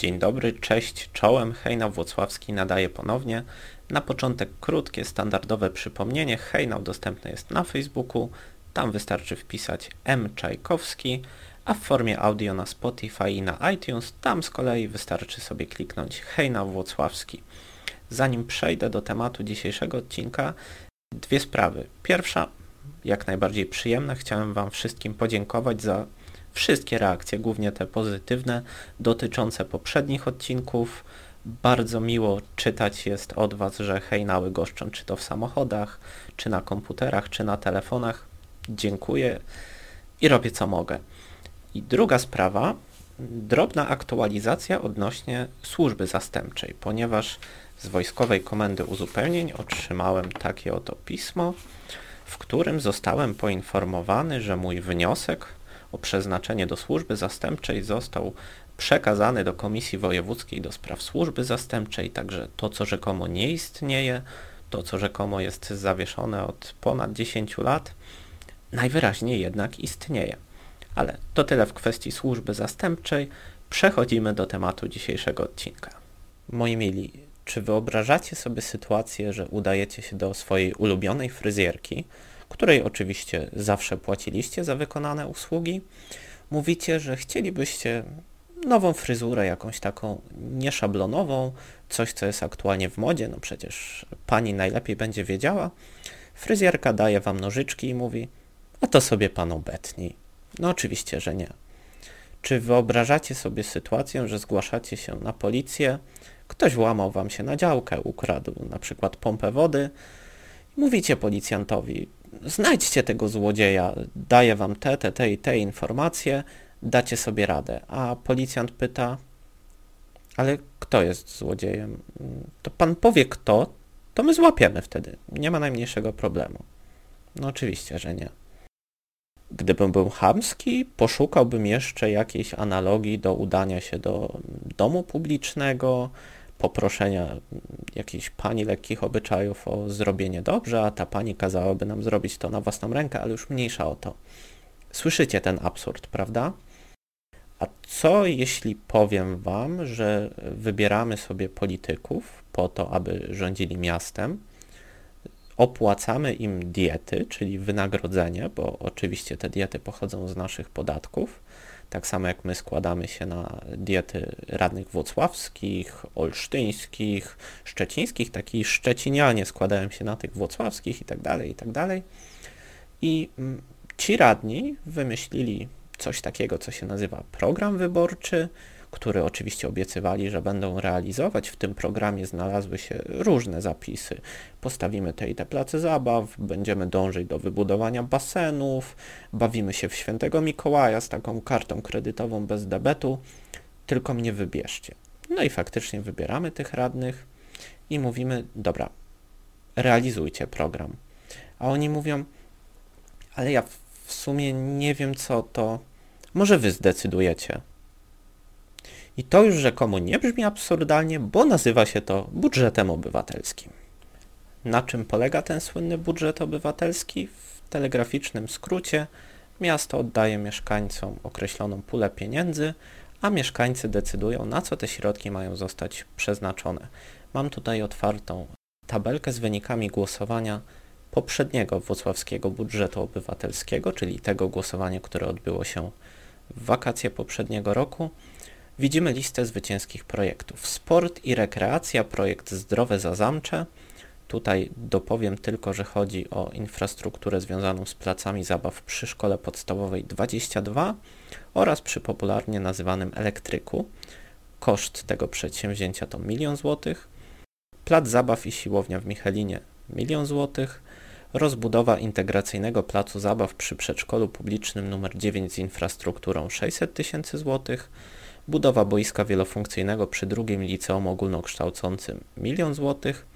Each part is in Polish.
Dzień dobry, cześć, czołem, Hejnał Włocławski nadaje ponownie. Na początek krótkie, standardowe przypomnienie. Hejnał dostępny jest na Facebooku, tam wystarczy wpisać M. Czajkowski, a w formie audio na Spotify i na iTunes, tam z kolei wystarczy sobie kliknąć Hejnał Włocławski. Zanim przejdę do tematu dzisiejszego odcinka, dwie sprawy. Pierwsza, jak najbardziej przyjemna, chciałem Wam wszystkim podziękować za wszystkie reakcje, głównie te pozytywne, dotyczące poprzednich odcinków. Bardzo miło czytać jest od Was, że hejnały goszczą czy to w samochodach, czy na komputerach, czy na telefonach. Dziękuję i robię co mogę. I druga sprawa, drobna aktualizacja odnośnie służby zastępczej, ponieważ z Wojskowej Komendy Uzupełnień otrzymałem takie oto pismo, w którym zostałem poinformowany, że mój wniosek o przeznaczenie do służby zastępczej został przekazany do Komisji Wojewódzkiej do Spraw Służby Zastępczej, także to, co rzekomo nie istnieje, to, co rzekomo jest zawieszone od ponad 10 lat, najwyraźniej jednak istnieje. Ale to tyle w kwestii służby zastępczej. Przechodzimy do tematu dzisiejszego odcinka. Moi mili, czy wyobrażacie sobie sytuację, że udajecie się do swojej ulubionej fryzjerki, której oczywiście zawsze płaciliście za wykonane usługi. Mówicie, że chcielibyście nową fryzurę, jakąś taką nieszablonową, coś, co jest aktualnie w modzie, no przecież pani najlepiej będzie wiedziała. Fryzjerka daje wam nożyczki i mówi, a to sobie pan obetnij. No oczywiście, że nie. Czy wyobrażacie sobie sytuację, że zgłaszacie się na policję, ktoś włamał wam się na działkę, ukradł na przykład pompę wody, mówicie policjantowi, znajdźcie tego złodzieja, daję wam te, te, te i te informacje, dacie sobie radę. A policjant pyta, ale kto jest złodziejem? To pan powie kto, to my złapiemy wtedy. Nie ma najmniejszego problemu. No oczywiście, że nie. Gdybym był chamski, poszukałbym jeszcze jakiejś analogii do udania się do domu publicznego, poproszenia jakiejś pani lekkich obyczajów o zrobienie dobrze, a ta pani kazałaby nam zrobić to na własną rękę, ale już mniejsza o to. Słyszycie ten absurd, prawda? A co jeśli powiem wam, że wybieramy sobie polityków po to, aby rządzili miastem, opłacamy im diety, czyli wynagrodzenie, bo oczywiście te diety pochodzą z naszych podatków, tak samo jak my składamy się na diety radnych włocławskich, olsztyńskich, szczecińskich, taki szczecinianie składają się na tych włocławskich i tak dalej, i tak dalej. I mm, ci radni wymyślili coś takiego, co się nazywa program wyborczy, które oczywiście obiecywali, że będą realizować. W tym programie znalazły się różne zapisy. Postawimy te i te place zabaw, będziemy dążyć do wybudowania basenów, bawimy się w świętego Mikołaja z taką kartą kredytową bez debetu, tylko mnie wybierzcie. No i faktycznie wybieramy tych radnych i mówimy, dobra, realizujcie program. A oni mówią, ale ja w sumie nie wiem co to, może wy zdecydujecie. I to już rzekomo nie brzmi absurdalnie, bo nazywa się to budżetem obywatelskim. Na czym polega ten słynny budżet obywatelski? W telegraficznym skrócie miasto oddaje mieszkańcom określoną pulę pieniędzy, a mieszkańcy decydują, na co te środki mają zostać przeznaczone. Mam tutaj otwartą tabelkę z wynikami głosowania poprzedniego włocławskiego budżetu obywatelskiego, czyli tego głosowania, które odbyło się w wakacje poprzedniego roku. Widzimy listę zwycięskich projektów. Sport i rekreacja, projekt Zdrowe Zazamcze. Tutaj dopowiem tylko, że chodzi o infrastrukturę związaną z placami zabaw przy szkole podstawowej 22 oraz przy popularnie nazywanym elektryku. Koszt tego przedsięwzięcia to milion złotych. Plac zabaw i siłownia w Michelinie milion złotych. Rozbudowa integracyjnego placu zabaw przy przedszkolu publicznym nr 9 z infrastrukturą 600 tysięcy złotych budowa boiska wielofunkcyjnego przy drugim liceum ogólnokształcącym 1 złotych,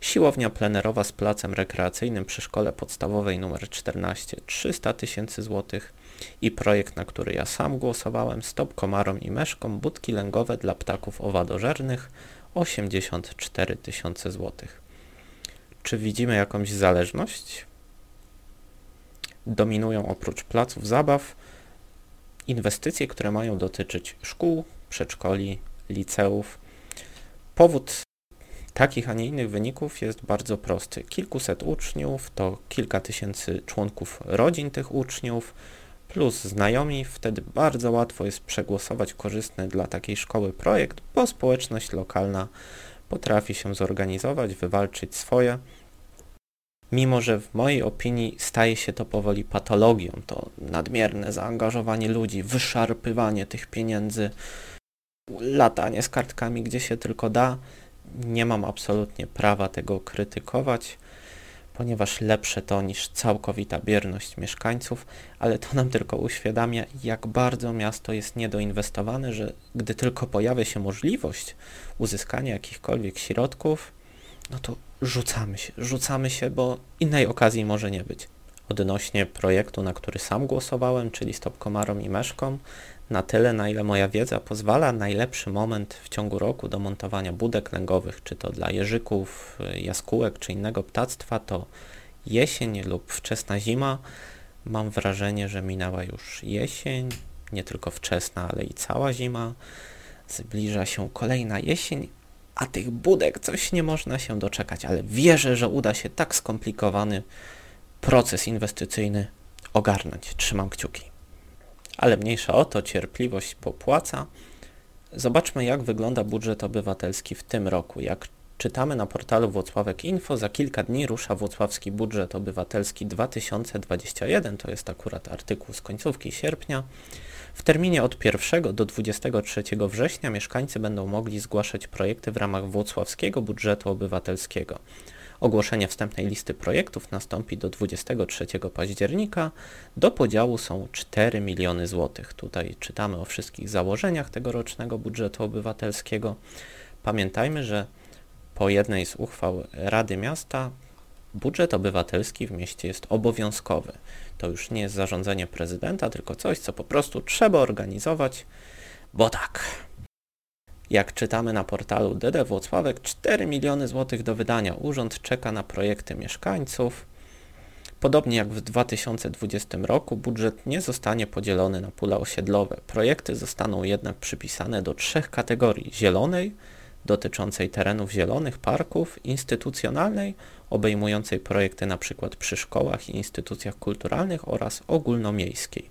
siłownia plenerowa z placem rekreacyjnym przy szkole podstawowej nr 14 300 tysięcy złotych i projekt, na który ja sam głosowałem, stop komarom i meszkom, budki lęgowe dla ptaków owadożernych 84 tysiące złotych. Czy widzimy jakąś zależność? Dominują oprócz placów zabaw Inwestycje, które mają dotyczyć szkół, przedszkoli, liceów. Powód takich, a nie innych wyników jest bardzo prosty. Kilkuset uczniów to kilka tysięcy członków rodzin tych uczniów, plus znajomi, wtedy bardzo łatwo jest przegłosować korzystny dla takiej szkoły projekt, bo społeczność lokalna potrafi się zorganizować, wywalczyć swoje. Mimo, że w mojej opinii staje się to powoli patologią, to nadmierne zaangażowanie ludzi, wyszarpywanie tych pieniędzy, latanie z kartkami gdzie się tylko da, nie mam absolutnie prawa tego krytykować ponieważ lepsze to niż całkowita bierność mieszkańców, ale to nam tylko uświadamia, jak bardzo miasto jest niedoinwestowane, że gdy tylko pojawia się możliwość uzyskania jakichkolwiek środków, no to rzucamy się, rzucamy się, bo innej okazji może nie być. Odnośnie projektu, na który sam głosowałem, czyli Stop Komarom i Meszkom, na tyle, na ile moja wiedza pozwala, najlepszy moment w ciągu roku do montowania budek lęgowych, czy to dla jeżyków, jaskółek, czy innego ptactwa, to jesień lub wczesna zima. Mam wrażenie, że minęła już jesień, nie tylko wczesna, ale i cała zima. Zbliża się kolejna jesień, a tych budek coś nie można się doczekać, ale wierzę, że uda się tak skomplikowany proces inwestycyjny ogarnąć. Trzymam kciuki ale mniejsza o to, cierpliwość popłaca. Zobaczmy, jak wygląda budżet obywatelski w tym roku. Jak czytamy na portalu Włocławek Info, za kilka dni rusza Włocławski Budżet Obywatelski 2021, to jest akurat artykuł z końcówki sierpnia. W terminie od 1 do 23 września mieszkańcy będą mogli zgłaszać projekty w ramach Włocławskiego Budżetu Obywatelskiego. Ogłoszenie wstępnej listy projektów nastąpi do 23 października. Do podziału są 4 miliony złotych. Tutaj czytamy o wszystkich założeniach tegorocznego budżetu obywatelskiego. Pamiętajmy, że po jednej z uchwał Rady Miasta budżet obywatelski w mieście jest obowiązkowy. To już nie jest zarządzenie prezydenta, tylko coś, co po prostu trzeba organizować, bo tak. Jak czytamy na portalu DD Włocławek, 4 miliony złotych do wydania. Urząd czeka na projekty mieszkańców. Podobnie jak w 2020 roku, budżet nie zostanie podzielony na pule osiedlowe. Projekty zostaną jednak przypisane do trzech kategorii: zielonej, dotyczącej terenów zielonych, parków, instytucjonalnej, obejmującej projekty np. przy szkołach i instytucjach kulturalnych oraz ogólnomiejskiej.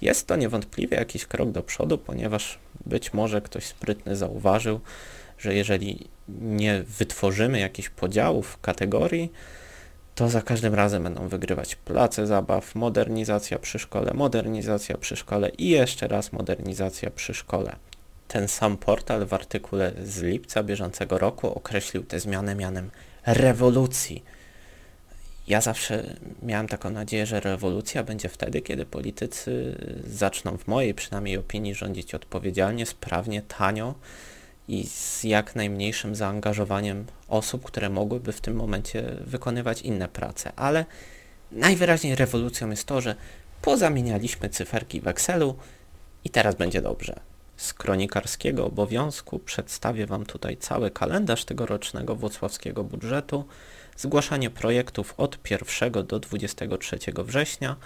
Jest to niewątpliwie jakiś krok do przodu, ponieważ być może ktoś sprytny zauważył, że jeżeli nie wytworzymy jakichś podziałów kategorii, to za każdym razem będą wygrywać place zabaw, modernizacja przy szkole, modernizacja przy szkole i jeszcze raz modernizacja przy szkole. Ten sam portal w artykule z lipca bieżącego roku określił tę zmianę mianem rewolucji ja zawsze miałem taką nadzieję, że rewolucja będzie wtedy, kiedy politycy zaczną w mojej przynajmniej opinii rządzić odpowiedzialnie, sprawnie, tanio i z jak najmniejszym zaangażowaniem osób, które mogłyby w tym momencie wykonywać inne prace. Ale najwyraźniej rewolucją jest to, że pozamienialiśmy cyferki w Excelu i teraz będzie dobrze. Z kronikarskiego obowiązku przedstawię Wam tutaj cały kalendarz tegorocznego włocławskiego budżetu zgłaszanie projektów od 1 do 23 września,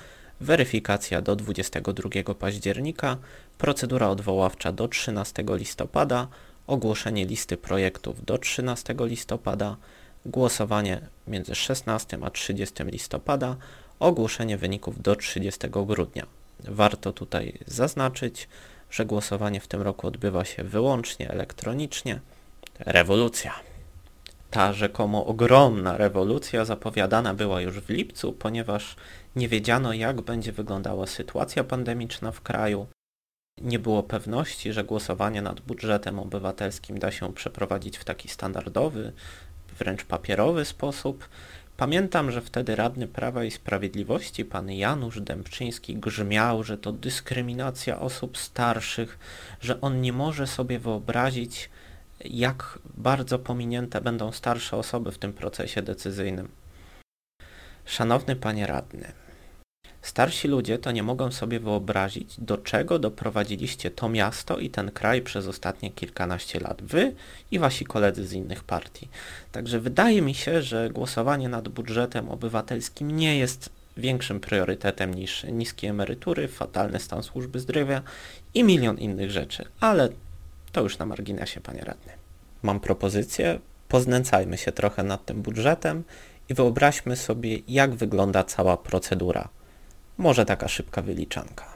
weryfikacja do 22 października, procedura odwoławcza do 13 listopada, ogłoszenie listy projektów do 13 listopada, głosowanie między 16 a 30 listopada, ogłoszenie wyników do 30 grudnia. Warto tutaj zaznaczyć, że głosowanie w tym roku odbywa się wyłącznie elektronicznie. Rewolucja! Ta rzekomo ogromna rewolucja zapowiadana była już w lipcu, ponieważ nie wiedziano, jak będzie wyglądała sytuacja pandemiczna w kraju. Nie było pewności, że głosowanie nad budżetem obywatelskim da się przeprowadzić w taki standardowy, wręcz papierowy sposób. Pamiętam, że wtedy radny Prawa i Sprawiedliwości, pan Janusz Dębczyński, grzmiał, że to dyskryminacja osób starszych, że on nie może sobie wyobrazić, jak bardzo pominięte będą starsze osoby w tym procesie decyzyjnym. Szanowny panie radny, starsi ludzie to nie mogą sobie wyobrazić, do czego doprowadziliście to miasto i ten kraj przez ostatnie kilkanaście lat. Wy i wasi koledzy z innych partii. Także wydaje mi się, że głosowanie nad budżetem obywatelskim nie jest większym priorytetem niż niskie emerytury, fatalny stan służby zdrowia i milion innych rzeczy. Ale To już na marginesie, panie radny. Mam propozycję, poznęcajmy się trochę nad tym budżetem i wyobraźmy sobie, jak wygląda cała procedura. Może taka szybka wyliczanka.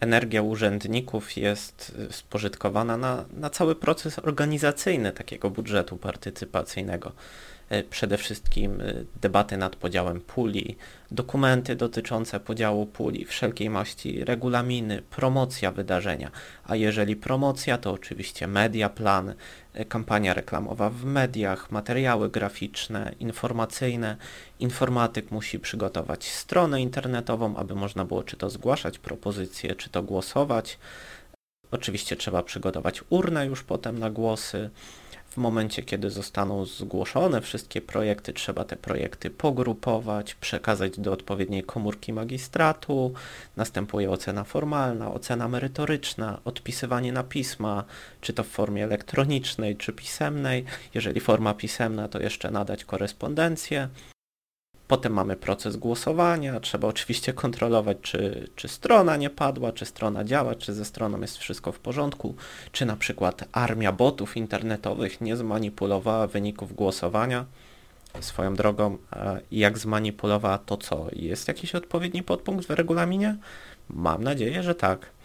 Energia urzędników jest spożytkowana na, na cały proces organizacyjny takiego budżetu partycypacyjnego. E, przede wszystkim e, debaty nad podziałem puli, dokumenty dotyczące podziału puli, wszelkiej maści regulaminy, promocja wydarzenia, a jeżeli promocja, to oczywiście media plan, e, kampania reklamowa w mediach, materiały graficzne, informacyjne. Informatyk musi przygotować stronę internetową, aby można było czy to zgłaszać propozycje, czy to głosować. Oczywiście trzeba przygotować urnę już potem na głosy. W momencie, kiedy zostaną zgłoszone wszystkie projekty, trzeba te projekty pogrupować, przekazać do odpowiedniej komórki magistratu, następuje ocena formalna, ocena merytoryczna, odpisywanie na pisma, czy to w formie elektronicznej, czy pisemnej. Jeżeli forma pisemna, to jeszcze nadać korespondencję. Potem mamy proces głosowania. Trzeba oczywiście kontrolować, czy, czy strona nie padła, czy strona działa, czy ze stroną jest wszystko w porządku, czy na przykład armia botów internetowych nie zmanipulowała wyników głosowania. Swoją drogą, jak zmanipulowała to co? Jest jakiś odpowiedni podpunkt w regulaminie? Mam nadzieję, że tak.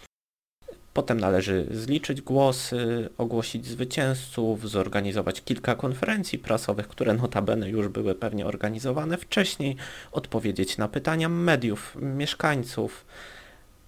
Potem należy zliczyć głosy, ogłosić zwycięzców, zorganizować kilka konferencji prasowych, które notabene już były pewnie organizowane wcześniej, odpowiedzieć na pytania mediów, mieszkańców,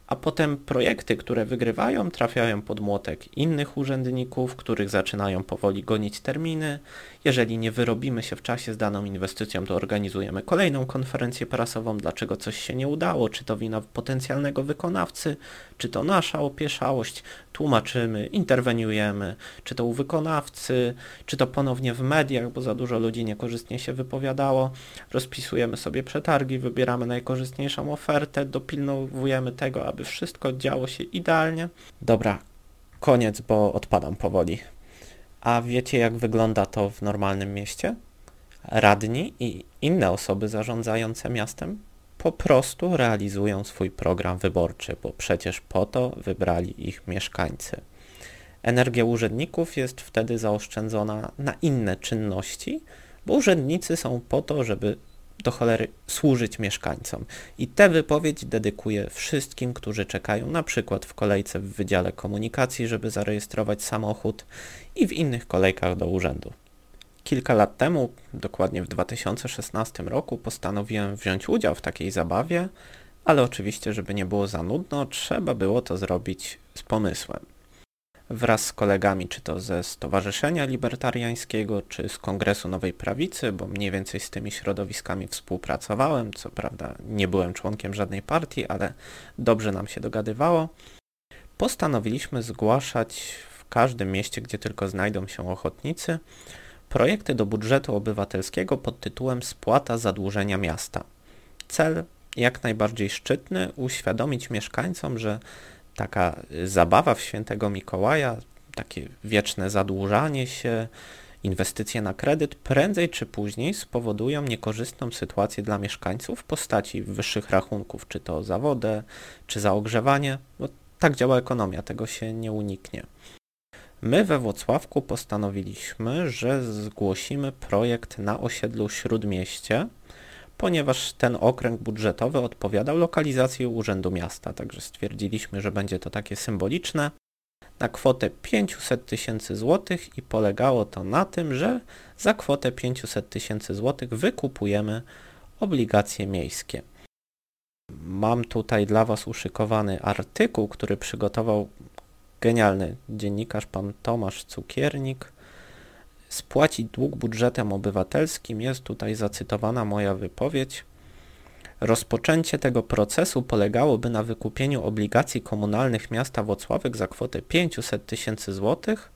a potem projekty, które wygrywają, trafiają pod młotek innych urzędników, których zaczynają powoli gonić terminy. Jeżeli nie wyrobimy się w czasie z daną inwestycją, to organizujemy kolejną konferencję prasową, dlaczego coś się nie udało, czy to wina potencjalnego wykonawcy, czy to nasza opieszałość, tłumaczymy, interweniujemy, czy to u wykonawcy, czy to ponownie w mediach, bo za dużo ludzi niekorzystnie się wypowiadało, rozpisujemy sobie przetargi, wybieramy najkorzystniejszą ofertę, dopilnowujemy tego, aby wszystko działo się idealnie. Dobra, koniec, bo odpadam powoli. A wiecie, jak wygląda to w normalnym mieście? Radni i inne osoby zarządzające miastem po prostu realizują swój program wyborczy, bo przecież po to wybrali ich mieszkańcy. Energia urzędników jest wtedy zaoszczędzona na inne czynności, bo urzędnicy są po to, żeby do cholery służyć mieszkańcom. I tę wypowiedź dedykuję wszystkim, którzy czekają na przykład w kolejce w Wydziale Komunikacji, żeby zarejestrować samochód i w innych kolejkach do urzędu. Kilka lat temu, dokładnie w 2016 roku, postanowiłem wziąć udział w takiej zabawie, ale oczywiście, żeby nie było za nudno, trzeba było to zrobić z pomysłem. Wraz z kolegami, czy to ze Stowarzyszenia Libertariańskiego, czy z Kongresu Nowej Prawicy, bo mniej więcej z tymi środowiskami współpracowałem, co prawda nie byłem członkiem żadnej partii, ale dobrze nam się dogadywało, postanowiliśmy zgłaszać w każdym mieście, gdzie tylko znajdą się ochotnicy, projekty do budżetu obywatelskiego pod tytułem Spłata zadłużenia miasta. Cel jak najbardziej szczytny uświadomić mieszkańcom, że taka zabawa w świętego Mikołaja, takie wieczne zadłużanie się, inwestycje na kredyt prędzej czy później spowodują niekorzystną sytuację dla mieszkańców w postaci wyższych rachunków, czy to za wodę, czy za ogrzewanie, bo tak działa ekonomia, tego się nie uniknie. My we Włocławku postanowiliśmy, że zgłosimy projekt na osiedlu Śródmieście, ponieważ ten okręg budżetowy odpowiadał lokalizacji Urzędu Miasta, także stwierdziliśmy, że będzie to takie symboliczne na kwotę 500 tysięcy złotych i polegało to na tym, że za kwotę 500 tysięcy złotych wykupujemy obligacje miejskie. Mam tutaj dla Was uszykowany artykuł, który przygotował genialny dziennikarz pan Tomasz Cukiernik. Spłacić dług budżetem obywatelskim jest tutaj zacytowana moja wypowiedź. Rozpoczęcie tego procesu polegałoby na wykupieniu obligacji komunalnych miasta Wocławek za kwotę 500 tysięcy złotych,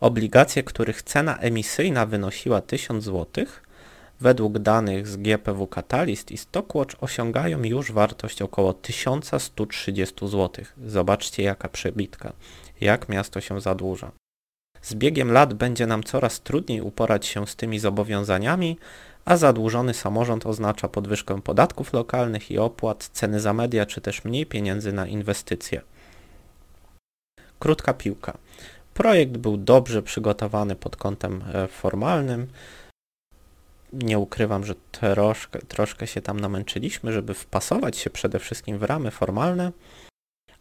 obligacje, których cena emisyjna wynosiła 1000 złotych, według danych z GPW Catalyst i Stockwatch osiągają już wartość około 1130 zł. Zobaczcie jaka przebitka, jak miasto się zadłuża. Z biegiem lat będzie nam coraz trudniej uporać się z tymi zobowiązaniami, a zadłużony samorząd oznacza podwyżkę podatków lokalnych i opłat, ceny za media czy też mniej pieniędzy na inwestycje. Krótka piłka. Projekt był dobrze przygotowany pod kątem e, formalnym. Nie ukrywam, że troszkę, troszkę się tam namęczyliśmy, żeby wpasować się przede wszystkim w ramy formalne,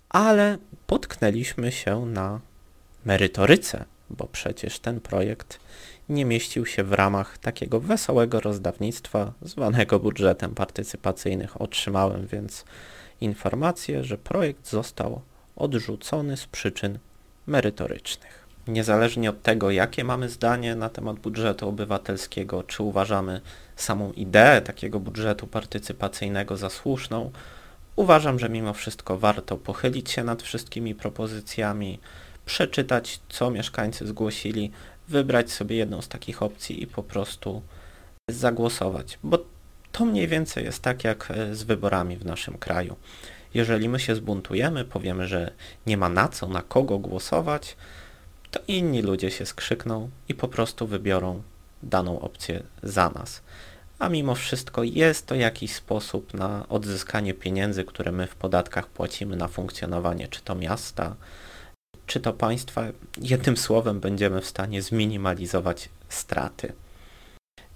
ale potknęliśmy się na merytoryce, bo przecież ten projekt nie mieścił się w ramach takiego wesołego rozdawnictwa zwanego budżetem partycypacyjnych. Otrzymałem więc informację, że projekt został odrzucony z przyczyn merytorycznych. Niezależnie od tego, jakie mamy zdanie na temat budżetu obywatelskiego, czy uważamy samą ideę takiego budżetu partycypacyjnego za słuszną, uważam, że mimo wszystko warto pochylić się nad wszystkimi propozycjami, przeczytać, co mieszkańcy zgłosili, wybrać sobie jedną z takich opcji i po prostu zagłosować. Bo to mniej więcej jest tak jak e, z wyborami w naszym kraju. Jeżeli my się zbuntujemy, powiemy, że nie ma na co, na kogo głosować, to inni ludzie się skrzykną i po prostu wybiorą daną opcję za nas. A mimo wszystko jest to jakiś sposób na odzyskanie pieniędzy, które my w podatkach płacimy na funkcjonowanie czy to miasta, czy to państwa. Jednym słowem będziemy w stanie zminimalizować straty.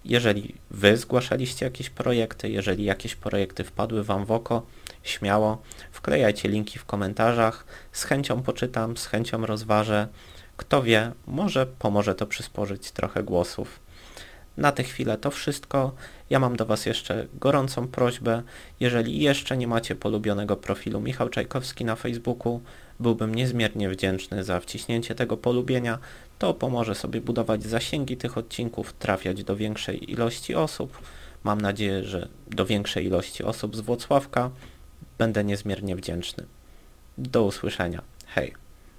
Jeżeli Wy zgłaszaliście jakieś projekty, jeżeli jakieś projekty wpadły Wam w oko, śmiało wklejajcie linki w komentarzach. Z chęcią poczytam, z chęcią rozważę. Kto wie, może pomoże to przysporzyć trochę głosów. Na tę chwilę to wszystko. Ja mam do Was jeszcze gorącą prośbę. Jeżeli jeszcze nie macie polubionego profilu Michał Czajkowski na Facebooku, byłbym niezmiernie wdzięczny za wciśnięcie tego polubienia. To pomoże sobie budować zasięgi tych odcinków, trafiać do większej ilości osób. Mam nadzieję, że do większej ilości osób z Włocławka. Będę niezmiernie wdzięczny. Do usłyszenia. Hej.